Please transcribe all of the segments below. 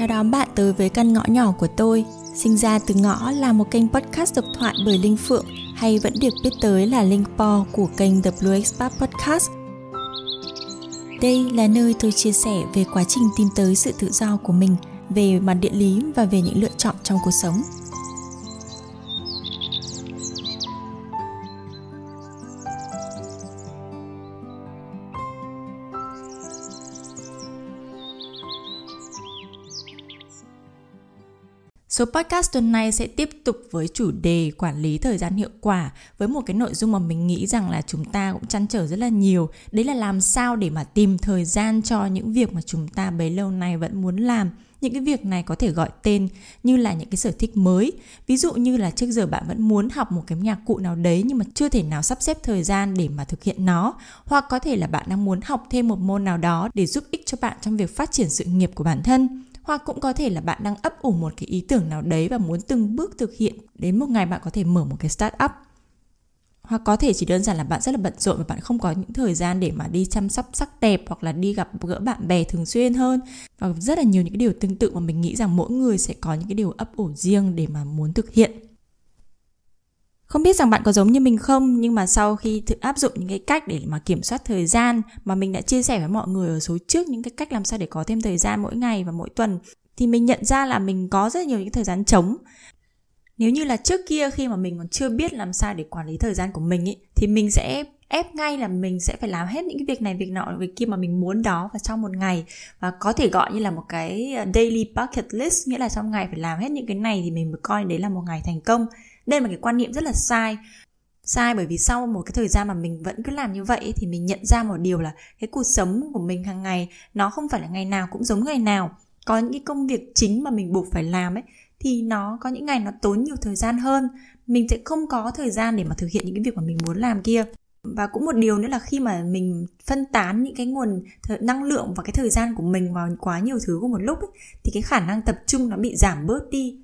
Chào đón bạn tới với căn ngõ nhỏ của tôi. Sinh ra từ ngõ là một kênh podcast độc thoại bởi Linh Phượng hay vẫn được biết tới là Linh Po của kênh The Blue Expat Podcast. Đây là nơi tôi chia sẻ về quá trình tìm tới sự tự do của mình, về mặt địa lý và về những lựa chọn trong cuộc sống. Số podcast tuần này sẽ tiếp tục với chủ đề quản lý thời gian hiệu quả, với một cái nội dung mà mình nghĩ rằng là chúng ta cũng chăn trở rất là nhiều. Đấy là làm sao để mà tìm thời gian cho những việc mà chúng ta bấy lâu nay vẫn muốn làm. Những cái việc này có thể gọi tên như là những cái sở thích mới. Ví dụ như là trước giờ bạn vẫn muốn học một cái nhạc cụ nào đấy nhưng mà chưa thể nào sắp xếp thời gian để mà thực hiện nó. Hoặc có thể là bạn đang muốn học thêm một môn nào đó để giúp ích cho bạn trong việc phát triển sự nghiệp của bản thân hoặc cũng có thể là bạn đang ấp ủ một cái ý tưởng nào đấy và muốn từng bước thực hiện đến một ngày bạn có thể mở một cái start up hoặc có thể chỉ đơn giản là bạn rất là bận rộn và bạn không có những thời gian để mà đi chăm sóc sắc đẹp hoặc là đi gặp gỡ bạn bè thường xuyên hơn. Và rất là nhiều những cái điều tương tự mà mình nghĩ rằng mỗi người sẽ có những cái điều ấp ủ riêng để mà muốn thực hiện không biết rằng bạn có giống như mình không nhưng mà sau khi thử áp dụng những cái cách để mà kiểm soát thời gian mà mình đã chia sẻ với mọi người ở số trước những cái cách làm sao để có thêm thời gian mỗi ngày và mỗi tuần thì mình nhận ra là mình có rất nhiều những thời gian trống. Nếu như là trước kia khi mà mình còn chưa biết làm sao để quản lý thời gian của mình ý, thì mình sẽ ép ngay là mình sẽ phải làm hết những cái việc này việc nọ việc kia mà mình muốn đó và trong một ngày. Và có thể gọi như là một cái ờ, daily bucket list nghĩa là trong ngày phải làm hết những cái này thì mình mới coi đấy là một ngày thành công đây là một cái quan niệm rất là sai. Sai bởi vì sau một cái thời gian mà mình vẫn cứ làm như vậy thì mình nhận ra một điều là cái cuộc sống của mình hàng ngày nó không phải là ngày nào cũng giống ngày nào. Có những cái công việc chính mà mình buộc phải làm ấy thì nó có những ngày nó tốn nhiều thời gian hơn. Mình sẽ không có thời gian để mà thực hiện những cái việc mà mình muốn làm kia. Và cũng một điều nữa là khi mà mình phân tán những cái nguồn năng lượng và cái thời gian của mình vào quá nhiều thứ của một lúc ấy, thì cái khả năng tập trung nó bị giảm bớt đi.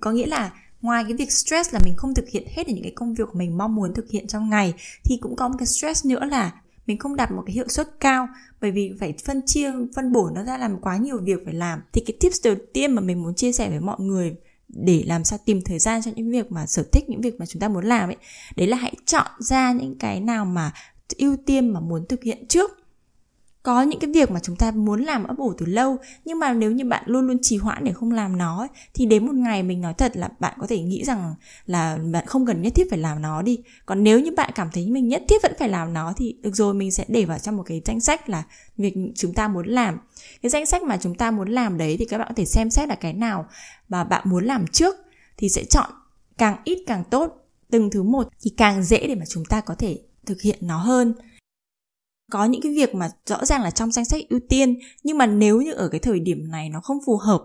Có nghĩa là ngoài cái việc stress là mình không thực hiện hết được những cái công việc mình mong muốn thực hiện trong ngày, thì cũng có một cái stress nữa là mình không đạt một cái hiệu suất cao. Bởi vì phải phân chia, phân bổ nó ra làm quá nhiều việc phải làm. Thì cái tips đầu tiên mà mình muốn chia sẻ với mọi người để làm sao tìm thời gian cho những việc mà sở thích, những việc mà chúng ta muốn làm ấy, đấy là hãy chọn ra những cái nào mà ưu tiên mà muốn thực hiện trước có những cái việc mà chúng ta muốn làm ấp ủ từ lâu, nhưng mà nếu như bạn luôn luôn trì hoãn để không làm nó thì đến một ngày mình nói thật là bạn có thể nghĩ rằng là bạn không cần nhất thiết phải làm nó đi. Còn nếu như bạn cảm thấy mình nhất thiết vẫn phải làm nó thì được rồi, mình sẽ để vào trong một cái danh sách là việc chúng ta muốn làm. Cái danh sách mà chúng ta muốn làm đấy thì các bạn có thể xem xét là cái nào mà bạn muốn làm trước thì sẽ chọn càng ít càng tốt. Từng thứ một thì càng dễ để mà chúng ta có thể thực hiện nó hơn có những cái việc mà rõ ràng là trong danh sách ưu tiên, nhưng mà nếu như ở cái thời điểm này nó không phù hợp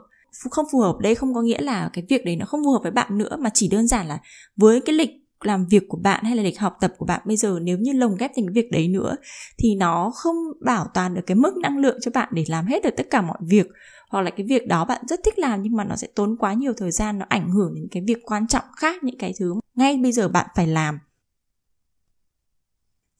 không phù hợp đây không có nghĩa là cái việc đấy nó không phù hợp với bạn nữa, mà chỉ đơn giản là với cái lịch làm việc của bạn hay là lịch học tập của bạn bây giờ, nếu như lồng ghép thành cái việc đấy nữa, thì nó không bảo toàn được cái mức năng lượng cho bạn để làm hết được tất cả mọi việc. Hoặc là cái việc đó bạn rất thích làm nhưng mà nó sẽ tốn quá nhiều thời gian, nó ảnh hưởng đến cái việc quan trọng khác, những cái thứ ngay bây giờ bạn phải làm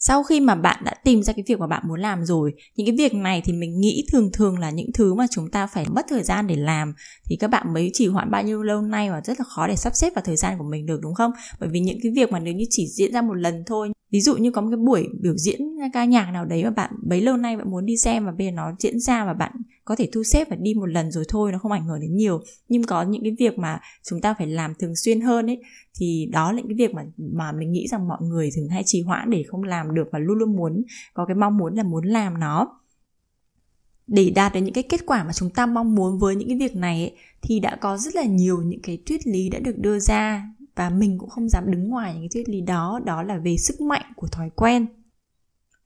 sau khi mà bạn đã tìm ra cái việc mà bạn muốn làm rồi, những cái việc này thì mình nghĩ thường thường là những thứ mà chúng ta phải mất thời gian để làm. Thì các bạn mới chỉ hoãn bao nhiêu lâu nay và rất là khó để sắp xếp vào thời gian của mình được, đúng không? Bởi vì những cái việc mà nếu như chỉ diễn ra một lần thôi, ví dụ như có một cái buổi biểu diễn ca nhạc nào đấy mà bạn, bấy lâu nay bạn muốn đi xem và bây giờ nó diễn ra và bạn có thể thu xếp và đi một lần rồi thôi nó không ảnh hưởng đến nhiều. Nhưng có những cái việc mà chúng ta phải làm thường xuyên hơn ấy thì đó là những cái việc mà mà mình nghĩ rằng mọi người thường hay trì hoãn để không làm được và luôn luôn muốn có cái mong muốn là muốn làm nó. Để đạt được những cái kết quả mà chúng ta mong muốn với những cái việc này ấy, thì đã có rất là nhiều những cái thuyết lý đã được đưa ra và mình cũng không dám đứng ngoài những cái thuyết lý đó. Đó là về sức mạnh của thói quen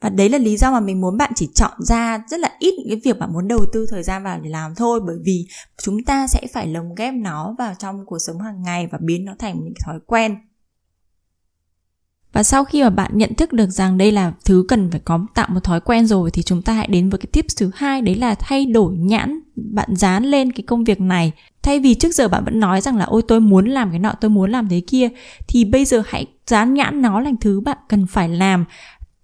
và đấy là lý do mà mình muốn bạn chỉ chọn ra rất là ít những cái việc bạn muốn đầu tư thời gian vào để làm thôi. Bởi vì chúng ta sẽ phải lồng ghép nó vào trong cuộc sống hàng ngày và biến nó thành những thói quen. Và sau khi mà bạn nhận thức được rằng đây là thứ cần phải có tạo một thói quen rồi thì chúng ta hãy đến với cái tips thứ hai, đấy là thay đổi nhãn bạn dán lên cái công việc này. Thay vì trước giờ bạn vẫn nói rằng là, ôi, tôi muốn làm cái nọ, tôi muốn làm thế kia, thì bây giờ hãy dán nhãn nó là thứ bạn cần phải làm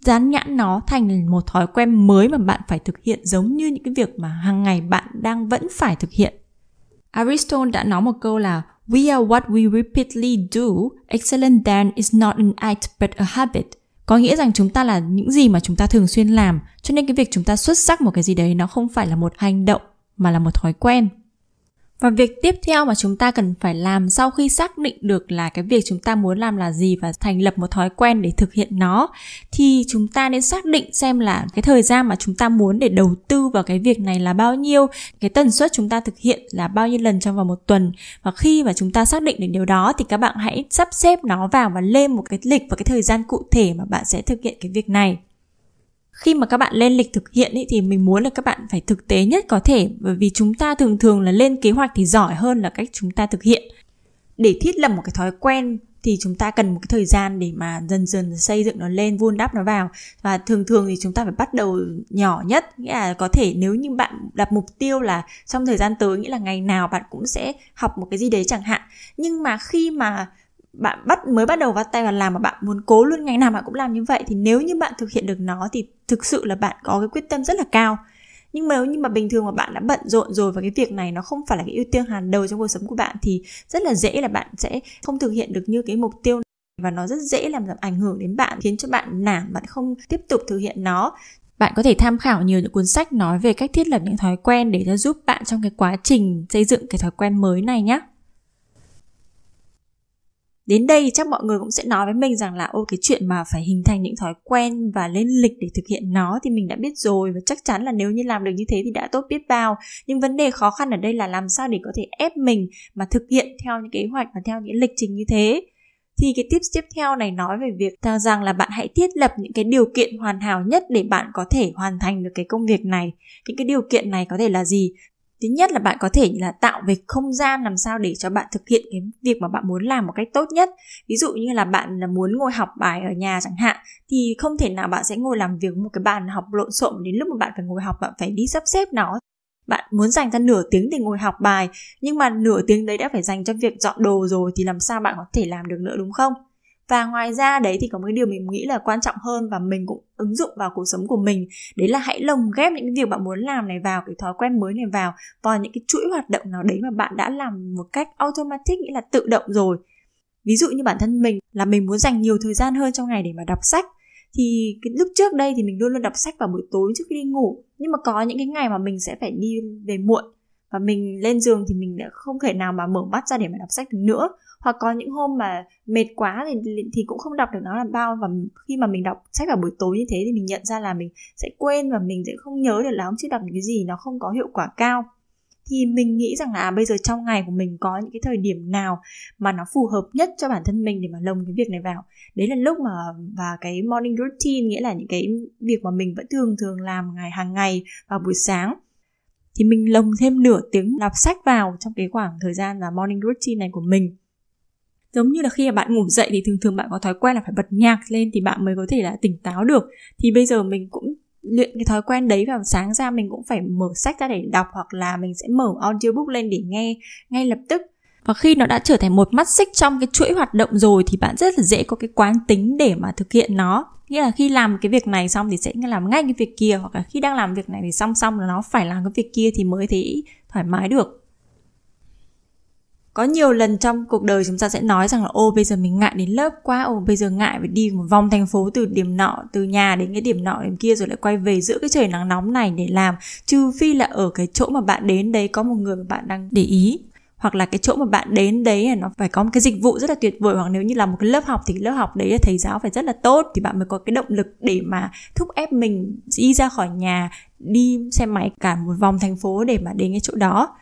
dán nhãn nó thành một thói quen mới mà bạn phải thực hiện giống như những cái việc mà hàng ngày bạn đang vẫn phải thực hiện Aristotle đã nói một câu là We are what we repeatedly do. Excellent then is not an act but a habit. Có nghĩa rằng chúng ta là những gì mà chúng ta thường xuyên làm, cho nên cái việc chúng ta xuất sắc một cái gì đấy nó không phải là một hành động mà là một thói quen. Và việc tiếp theo mà chúng ta cần phải làm sau khi xác định được là cái việc chúng ta muốn làm là gì và thành lập một thói quen để thực hiện nó thì chúng ta nên xác định xem là cái thời gian mà chúng ta muốn để đầu tư vào cái việc này là bao nhiêu, cái tần suất chúng ta thực hiện là bao nhiêu lần trong vòng một tuần. Và khi mà chúng ta xác định được điều đó thì các bạn hãy sắp xếp nó vào và lên một cái lịch và cái thời gian cụ thể mà bạn sẽ thực hiện cái việc này khi mà các bạn lên lịch thực hiện ý, thì mình muốn là các bạn phải thực tế nhất có thể bởi vì chúng ta thường thường là lên kế hoạch thì giỏi hơn là cách chúng ta thực hiện. Để thiết lập một cái thói quen thì chúng ta cần một cái thời gian để mà dần dần xây dựng nó lên vun đắp nó vào. Và thường thường thì chúng ta phải bắt đầu nhỏ nhất nghĩa là có thể nếu như bạn đặt mục tiêu là trong thời gian tới nghĩa là ngày nào bạn cũng sẽ học một cái gì đấy chẳng hạn. Nhưng mà khi mà bạn bắt, mới bắt đầu vắt tay vào làm mà bạn muốn cố luôn, ngày nào bạn cũng làm như vậy, thì nếu như bạn thực hiện được nó thì thực sự là bạn có cái quyết tâm rất là cao. Nhưng mà nếu như mà bình thường mà bạn đã bận rộn rồi và cái việc này nó không phải là cái ưu tiên hàng đầu trong cuộc sống của bạn thì rất là dễ là bạn sẽ không thực hiện được như cái mục tiêu này và nó rất dễ làm giảm ảnh hưởng đến bạn, khiến cho bạn nản, bạn không tiếp tục thực hiện nó. Bạn có thể tham khảo nhiều những cuốn sách nói về cách thiết lập những thói quen để cho giúp bạn trong cái quá trình xây dựng cái thói quen mới này nhé đến đây chắc mọi người cũng sẽ nói với mình rằng là, ô, cái chuyện mà phải hình thành những thói quen và lên lịch để thực hiện nó thì mình đã biết rồi và chắc chắn là nếu như làm được như thế thì đã tốt biết bao. Nhưng vấn đề khó khăn ở đây là làm sao để có thể ép mình mà thực hiện theo những kế hoạch và theo những lịch trình như thế. Thì cái tips tiếp theo này nói về việc ta rằng là bạn hãy thiết lập những cái điều kiện hoàn hảo nhất để bạn có thể hoàn thành được cái công việc này. Những cái điều kiện này có thể là gì? Thứ nhất là bạn có thể là tạo về không gian làm sao để cho bạn thực hiện cái việc mà bạn muốn làm một cách tốt nhất. Ví dụ như là bạn là muốn ngồi học bài ở nhà chẳng hạn, thì không thể nào bạn sẽ ngồi làm việc một cái bàn học lộn xộn đến lúc mà bạn phải ngồi học, bạn phải đi sắp xếp nó. Bạn muốn dành ra nửa tiếng để ngồi học bài, nhưng mà nửa tiếng đấy đã phải dành cho việc dọn đồ rồi thì làm sao bạn có thể làm được nữa, đúng không? Và ngoài ra đấy thì có một cái điều mình nghĩ là quan trọng hơn và mình cũng ứng dụng vào cuộc sống của mình, đấy là hãy lồng ghép những cái việc bạn muốn làm này vào, cái thói quen mới này vào vào những cái chuỗi hoạt động nào đấy mà bạn đã làm một cách automatic, nghĩa là tự động rồi. Ví dụ như bản thân mình là mình muốn dành nhiều thời gian hơn trong ngày để mà đọc sách, thì cái lúc trước đây thì mình luôn luôn đọc sách vào buổi tối trước khi đi ngủ. Nhưng mà có những cái ngày mà mình sẽ phải đi về muộn và mình lên giường thì mình đã không thể nào mà mở mắt ra để mà đọc sách được nữa hoặc có những hôm mà mệt quá thì thì cũng không đọc được nó làm bao. Và khi mà mình đọc sách vào buổi tối như thế thì mình nhận ra là mình sẽ quên và mình sẽ không nhớ được là hôm trước đọc những cái gì nó không có hiệu quả cao. Thì mình nghĩ rằng là à, bây giờ trong ngày của mình có những cái thời điểm nào mà nó phù hợp nhất cho bản thân mình để mà lồng cái việc này vào? Đấy là lúc mà và cái morning routine nghĩa là những cái việc mà mình vẫn thường thường làm ngày hàng ngày vào buổi sáng. Thì mình lồng thêm nửa tiếng đọc sách vào trong cái khoảng thời gian là morning routine này của mình giống như là khi mà bạn ngủ dậy thì thường thường bạn có thói quen là phải bật nhạc lên thì bạn mới có thể là tỉnh táo được. Thì bây giờ mình cũng luyện cái thói quen đấy vào sáng ra mình cũng phải mở sách ra để đọc hoặc là mình sẽ mở audiobook lên để nghe ngay lập tức. Và khi nó đã trở thành một mắt xích trong cái chuỗi hoạt động rồi thì bạn rất là dễ có cái quán tính để mà thực hiện nó. Nghĩa là khi làm cái việc này xong thì sẽ làm ngay cái việc kia hoặc là khi đang làm việc này thì song song là nó phải làm cái việc kia thì mới thấy thoải mái được có nhiều lần trong cuộc đời chúng ta sẽ nói rằng là, ô, bây giờ mình ngại đến lớp quá, ô, bây giờ ngại phải đi một vòng thành phố từ điểm nọ, từ nhà đến cái điểm nọ, điểm kia rồi lại quay về giữa cái trời nắng nóng này để làm. Trừ phi là ở cái chỗ mà bạn đến đấy có một người mà bạn đang để ý, hoặc là cái chỗ mà bạn đến đấy là nó phải có một cái dịch vụ rất là tuyệt vời, hoặc nếu như là một cái lớp học thì lớp học đấy là thầy giáo phải rất là tốt, thì bạn mới có cái động lực để mà thúc ép mình đi ra khỏi nhà, đi xe máy cả một vòng thành phố để mà đến cái chỗ đó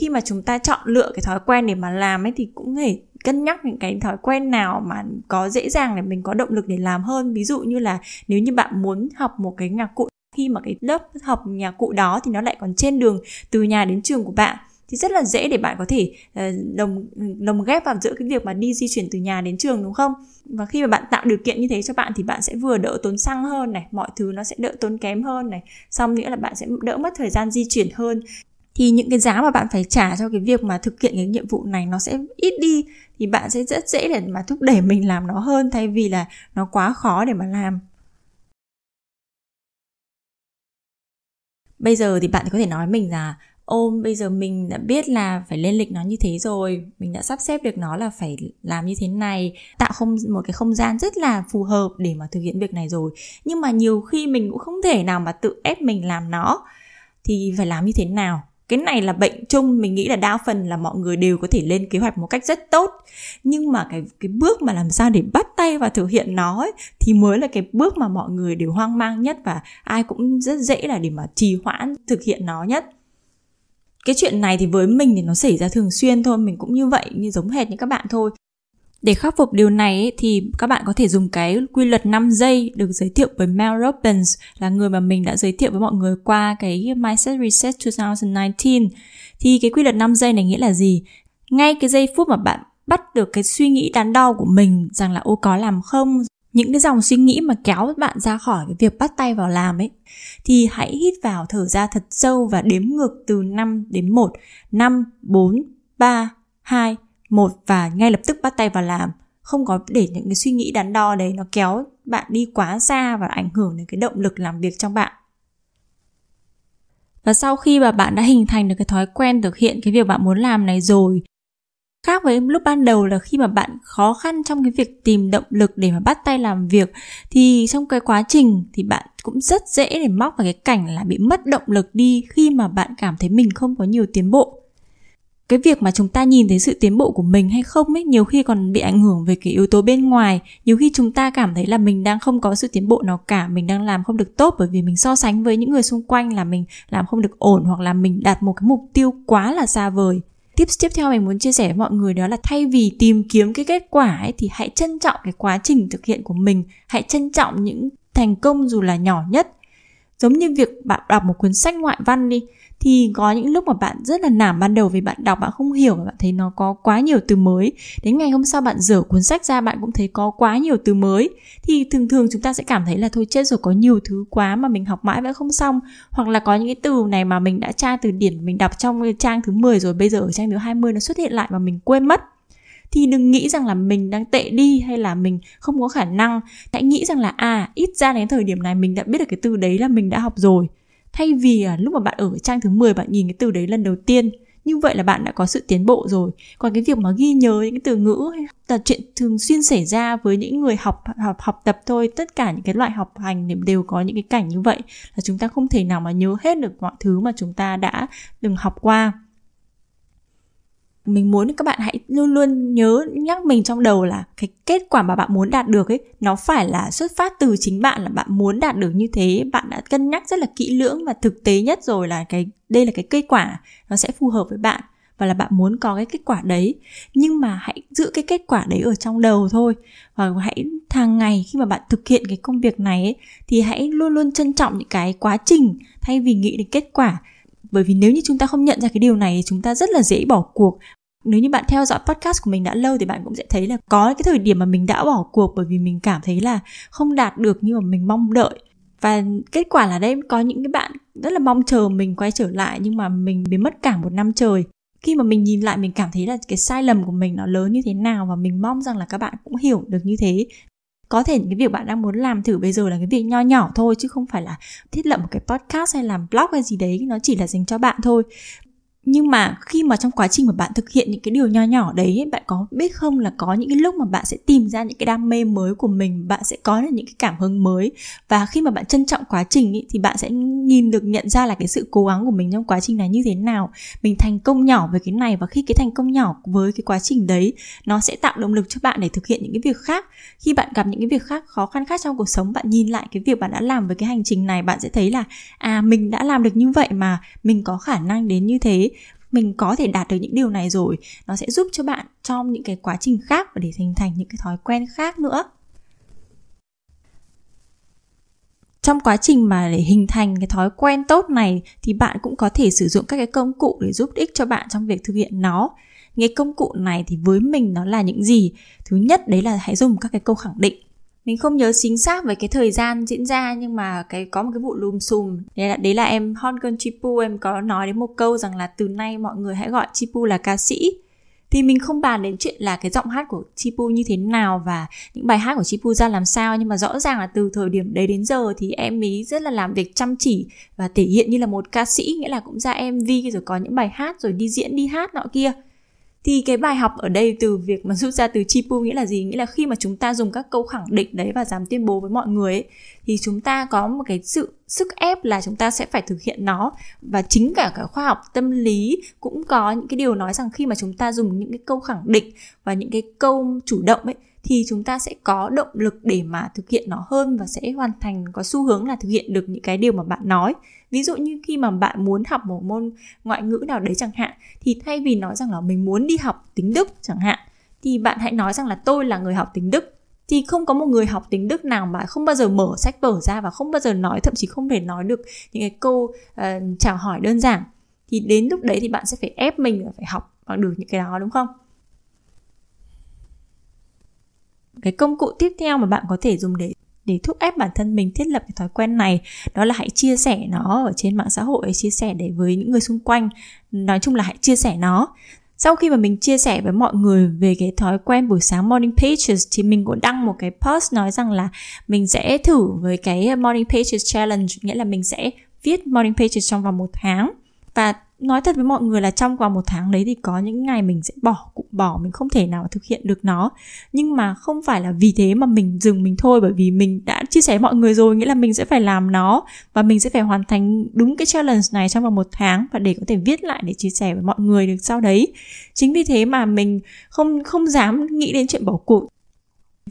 khi mà chúng ta chọn lựa cái thói quen để mà làm ấy thì cũng phải cân nhắc những cái thói quen nào mà có dễ dàng để mình có động lực để làm hơn. Ví dụ như là nếu như bạn muốn học một cái nhạc cụ, khi mà cái lớp học nhạc cụ đó thì nó lại còn trên đường từ nhà đến trường của bạn thì rất là dễ để bạn có thể ờ, lồng đồng lồng ghép vào giữa cái việc mà đi di chuyển từ nhà đến trường, đúng không? Và khi mà bạn tạo điều kiện như thế cho bạn thì bạn sẽ vừa đỡ tốn xăng hơn này, mọi thứ nó sẽ đỡ tốn kém hơn này, xong nữa là bạn sẽ đỡ mất thời gian di chuyển hơn thì những cái giá mà bạn phải trả cho cái việc mà thực hiện cái nhiệm vụ này nó sẽ ít đi. Thì bạn sẽ rất dễ để mà thúc đẩy mình làm nó hơn thay vì là nó quá khó để mà làm. Bây giờ thì bạn có thể nói mình là, ôm, bây giờ mình đã biết là phải lên lịch nó như thế rồi, mình đã sắp xếp được nó là phải làm như thế này, tạo không, một cái không gian rất là phù hợp để mà thực hiện việc này rồi. Nhưng mà nhiều khi mình cũng không thể nào mà tự ép mình làm nó. Thì phải làm như thế nào? Cái này là bệnh chung mình nghĩ là đa phần là mọi người đều có thể lên kế hoạch một cách rất tốt. Nhưng mà cái cái bước mà làm sao để bắt tay và thực hiện nó ấy, thì mới là cái bước mà mọi người đều hoang mang nhất và ai cũng rất dễ là để mà trì hoãn thực hiện nó nhất. Cái chuyện này thì với mình thì nó xảy ra thường xuyên thôi mình cũng như vậy như giống hệt như các bạn thôi để khắc phục điều này thì các bạn có thể dùng cái quy luật 5 giây được giới thiệu bởi Mel Robbins là người mà mình đã giới thiệu với mọi người qua cái Mindset Reset 2019. Thì cái quy luật 5 giây này nghĩa là gì? Ngay cái giây phút mà bạn bắt được cái suy nghĩ đắn đo của mình rằng là ô có làm không những cái dòng suy nghĩ mà kéo bạn ra khỏi cái việc bắt tay vào làm ấy thì hãy hít vào thở ra thật sâu và đếm ngược từ 5 đến 1 5, 4, 3, 2, một, và ngay lập tức bắt tay vào làm. Không có để những cái suy nghĩ đắn đo đấy nó kéo bạn đi quá xa và ảnh hưởng đến cái động lực làm việc trong bạn. Và sau khi mà bạn đã hình thành được cái thói quen thực hiện cái việc bạn muốn làm này rồi, khác với lúc ban đầu là khi mà bạn khó khăn trong cái việc tìm động lực để mà bắt tay làm việc, thì trong cái quá trình thì bạn cũng rất dễ để móc vào cái cảnh là bị mất động lực đi khi mà bạn cảm thấy mình không có nhiều tiến bộ cái việc mà chúng ta nhìn thấy sự tiến bộ của mình hay không ấy, nhiều khi còn bị ảnh hưởng về cái yếu tố bên ngoài. Nhiều khi chúng ta cảm thấy là mình đang không có sự tiến bộ nào cả, mình đang làm không được tốt bởi vì mình so sánh với những người xung quanh là mình làm không được ổn hoặc là mình đạt một cái mục tiêu quá là xa vời. Tips tiếp theo mình muốn chia sẻ với mọi người đó là thay vì tìm kiếm cái kết quả ấy, thì hãy trân trọng cái quá trình thực hiện của mình. Hãy trân trọng những thành công dù là nhỏ nhất. Giống như việc bạn đọc một cuốn sách ngoại văn đi thì có những lúc mà bạn rất là nản ban đầu vì bạn đọc, bạn không hiểu và bạn thấy nó có quá nhiều từ mới. Đến ngày hôm sau bạn dở cuốn sách ra, bạn cũng thấy có quá nhiều từ mới. Thì thường thường chúng ta sẽ cảm thấy là thôi chết rồi, có nhiều thứ quá mà mình học mãi vẫn không xong. Hoặc là có những cái từ này mà mình đã tra từ điển, mình đọc trong trang thứ 10 rồi, bây giờ ở trang thứ 20 nó xuất hiện lại mà mình quên mất. Thì đừng nghĩ rằng là mình đang tệ đi hay là mình không có khả năng. Hãy nghĩ rằng là à ít ra đến thời điểm này mình đã biết được cái từ đấy là mình đã học rồi thay vì à, lúc mà bạn ở trang thứ 10 bạn nhìn cái từ đấy lần đầu tiên, như vậy là bạn đã có sự tiến bộ rồi. Còn cái việc mà ghi nhớ những cái từ ngữ hay là chuyện thường xuyên xảy ra với những người học học học tập thôi, tất cả những cái loại học hành đều có những cái cảnh như vậy là chúng ta không thể nào mà nhớ hết được mọi thứ mà chúng ta đã từng học qua mình muốn các bạn hãy luôn luôn nhớ nhắc mình trong đầu là cái kết quả mà bạn muốn đạt được ấy nó phải là xuất phát từ chính bạn là bạn muốn đạt được như thế. Bạn đã cân nhắc rất là kỹ lưỡng và thực tế nhất rồi là cái đây là cái kết quả nó sẽ phù hợp với bạn và là bạn muốn có cái kết quả đấy. Nhưng mà hãy giữ cái kết quả đấy ở trong đầu thôi và hãy hàng ngày khi mà bạn thực hiện cái công việc này ấy, thì hãy luôn luôn trân trọng những cái quá trình thay vì nghĩ đến kết quả. Bởi vì nếu như chúng ta không nhận ra cái điều này thì chúng ta rất là dễ bỏ cuộc nếu như bạn theo dõi podcast của mình đã lâu thì bạn cũng sẽ thấy là có cái thời điểm mà mình đã bỏ cuộc bởi vì mình cảm thấy là không đạt được như mà mình mong đợi. Và kết quả là đây có những cái bạn rất là mong chờ mình quay trở lại nhưng mà mình bị mất cả một năm trời. Khi mà mình nhìn lại, mình cảm thấy là cái sai lầm của mình nó lớn như thế nào và mình mong rằng là các bạn cũng hiểu được như thế. Có thể cái việc bạn đang muốn làm thử bây giờ là cái việc nho nhỏ thôi chứ không phải là thiết lập một cái podcast hay làm blog hay gì đấy, nó chỉ là dành cho bạn thôi nhưng mà khi mà trong quá trình mà bạn thực hiện những cái điều nho nhỏ đấy bạn có biết không là có những cái lúc mà bạn sẽ tìm ra những cái đam mê mới của mình bạn sẽ có được những cái cảm hứng mới. Và khi mà bạn trân trọng quá trình ý, thì bạn sẽ nhìn được nhận ra là cái sự cố gắng của mình trong quá trình này như thế nào. Mình thành công nhỏ với cái này và khi cái thành công nhỏ với cái quá trình đấy nó sẽ tạo động lực cho bạn để thực hiện những cái việc khác. Khi bạn gặp những cái việc khác khó khăn khác trong cuộc sống bạn nhìn lại cái việc bạn đã làm với cái hành trình này bạn sẽ thấy là à mình đã làm được như vậy mà mình có khả năng đến như thế mình có thể đạt được những điều này rồi. Nó sẽ giúp cho bạn trong những cái quá trình khác và để hình thành những cái thói quen khác nữa. Trong quá trình mà để hình thành cái thói quen tốt này thì bạn cũng có thể sử dụng các cái công cụ để giúp ích cho bạn trong việc thực hiện nó. Cái công cụ này thì với mình nó là những gì? Thứ nhất, đấy là hãy dùng các cái câu khẳng định mình không nhớ chính xác về cái thời gian diễn ra nhưng mà cái có một cái vụ lùm xùm. Đấy là, đấy là em Hongun Chipu em có nói đến một câu rằng là từ nay mọi người hãy gọi Chipu là ca sĩ. Thì mình không bàn đến chuyện là cái giọng hát của Chipu như thế nào và những bài hát của Chipu ra làm sao nhưng mà rõ ràng là từ thời điểm đấy đến giờ thì em ý rất là làm việc chăm chỉ và thể hiện như là một ca sĩ nghĩa là cũng ra MV rồi có những bài hát rồi đi diễn đi hát nọ kia thì cái bài học ở đây từ việc mà rút ra từ Chipu nghĩa là gì? Nghĩa là khi mà chúng ta dùng các câu khẳng định đấy và dám tuyên bố với mọi người ấy, thì chúng ta có một cái sự sức ép là chúng ta sẽ phải thực hiện nó. Và chính cả cả khoa học tâm lý cũng có những cái điều nói rằng khi mà chúng ta dùng những cái câu khẳng định và những cái câu chủ động ấy thì chúng ta sẽ có động lực để mà thực hiện nó hơn và sẽ hoàn thành có xu hướng là thực hiện được những cái điều mà bạn nói. Ví dụ như khi mà bạn muốn học một môn ngoại ngữ nào đấy chẳng hạn thì thay vì nói rằng là mình muốn đi học tiếng đức chẳng hạn thì bạn hãy nói rằng là tôi là người học tiếng đức. Thì không có một người học tiếng đức nào mà không bao giờ mở sách vở ra và không bao giờ nói thậm chí không thể nói được những cái câu uh, chào hỏi đơn giản. Thì đến lúc đấy thì bạn sẽ phải ép mình phải học bằng được những cái đó đúng không? Cái công cụ tiếp theo mà bạn có thể dùng để để thúc ép bản thân mình thiết lập cái thói quen này, đó là hãy chia sẻ nó ở trên mạng xã hội, chia sẻ để với những người xung quanh. Nói chung là hãy chia sẻ nó. Sau khi mà mình chia sẻ với mọi người về cái thói quen buổi sáng morning pages thì mình cũng đăng một cái post nói rằng là mình sẽ thử với cái morning pages challenge, nghĩa là mình sẽ viết morning pages trong vòng một tháng. Và nói thật với mọi người là trong vòng một tháng đấy thì có những ngày mình sẽ bỏ cụ bỏ, mình không thể nào thực hiện được nó. Nhưng mà không phải là vì thế mà mình dừng mình thôi, bởi vì mình đã chia sẻ với mọi người rồi, nghĩa là mình sẽ phải làm nó và mình sẽ phải hoàn thành đúng cái challenge này trong vòng một tháng và để có thể viết lại để chia sẻ với mọi người được sau đấy. Chính vì thế mà mình không không dám nghĩ đến chuyện bỏ cuộc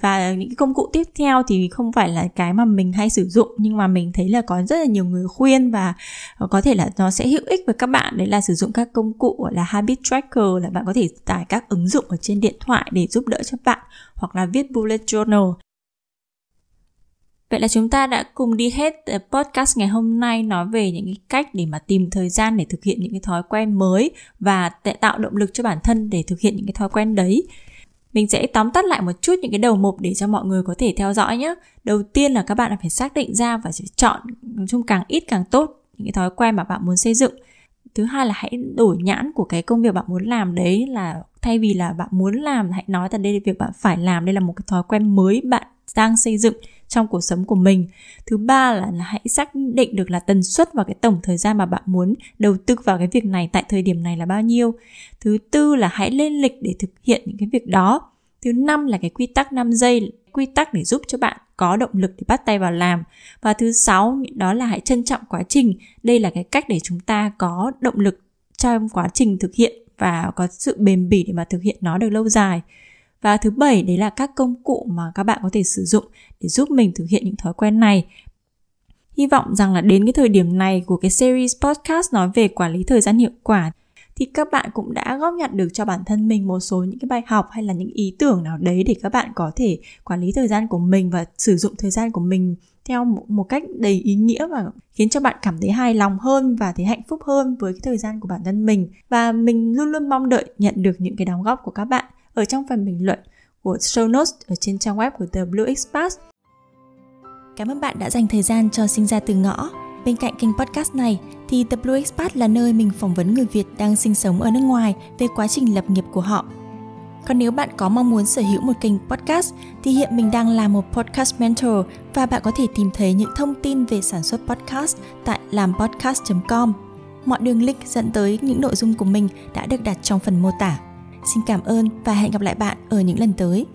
và những cái công cụ tiếp theo thì không phải là cái mà mình hay sử dụng, nhưng mà mình thấy là có rất là nhiều người khuyên và ờ, có thể là nó sẽ hữu ích với các bạn đấy là sử dụng các công cụ là, habit tracker là bạn có thể tải các ứng dụng ở trên điện thoại để giúp đỡ cho bạn, hoặc là viết bullet journal Vậy là chúng ta đã cùng đi hết ờ, podcast ngày hôm nay nói về những cái cách để mà tìm thời gian để thực hiện những cái thói quen mới và tạo động lực cho bản thân để thực hiện những cái thói quen đấy. Mình sẽ tóm tắt lại một chút những cái đầu mục để cho mọi người có thể theo dõi nhé. Đầu tiên là các bạn phải xác định ra và chọn nói chung càng ít càng tốt những cái thói quen mà bạn muốn xây dựng. Thứ hai là hãy đổi nhãn của cái công việc bạn muốn làm đấy là thay vì là bạn muốn làm hãy nói là đây là việc bạn phải làm, đây là một cái thói quen mới bạn đang xây dựng trong cuộc sống của mình. Thứ ba là, là hãy xác định được là tần suất và cái tổng thời gian mà bạn muốn đầu tư vào cái việc này tại thời điểm này là bao nhiêu. Thứ tư là hãy lên lịch để thực hiện những cái việc đó. Thứ năm là cái quy tắc 5 giây quy tắc để giúp cho bạn có động lực để bắt tay vào làm. Và thứ sáu đó là hãy trân trọng quá trình. Đây là cái cách để chúng ta có động lực trong quá trình thực hiện và có sự bền bỉ để mà thực hiện nó được lâu dài và thứ bảy đấy là các công cụ mà các bạn có thể sử dụng để giúp mình thực hiện những thói quen này. Hy vọng rằng là đến cái thời điểm này của cái series podcast nói về quản lý thời gian hiệu quả thì các bạn cũng đã góp nhặt được cho bản thân mình một số những cái bài học hay là những ý tưởng nào đấy để các bạn có thể quản lý thời gian của mình và sử dụng thời gian của mình theo một, một cách đầy ý nghĩa và khiến cho bạn cảm thấy hài lòng hơn và thấy hạnh phúc hơn với cái thời gian của bản thân mình. Và mình luôn luôn mong đợi nhận được những cái đóng góp của các bạn ở trong phần bình luận của show notes ở trên trang web của The Blue Express. Cảm ơn bạn đã dành thời gian cho sinh ra từ ngõ. Bên cạnh kênh podcast này thì The Blue Expat là nơi mình phỏng vấn người Việt đang sinh sống ở nước ngoài về quá trình lập nghiệp của họ. Còn nếu bạn có mong muốn sở hữu một kênh podcast thì hiện mình đang là một podcast mentor và bạn có thể tìm thấy những thông tin về sản xuất podcast tại làmpodcast.com. Mọi đường link dẫn tới những nội dung của mình đã được đặt trong phần mô tả. Xin cảm ơn và hẹn gặp lại bạn ở những lần tới.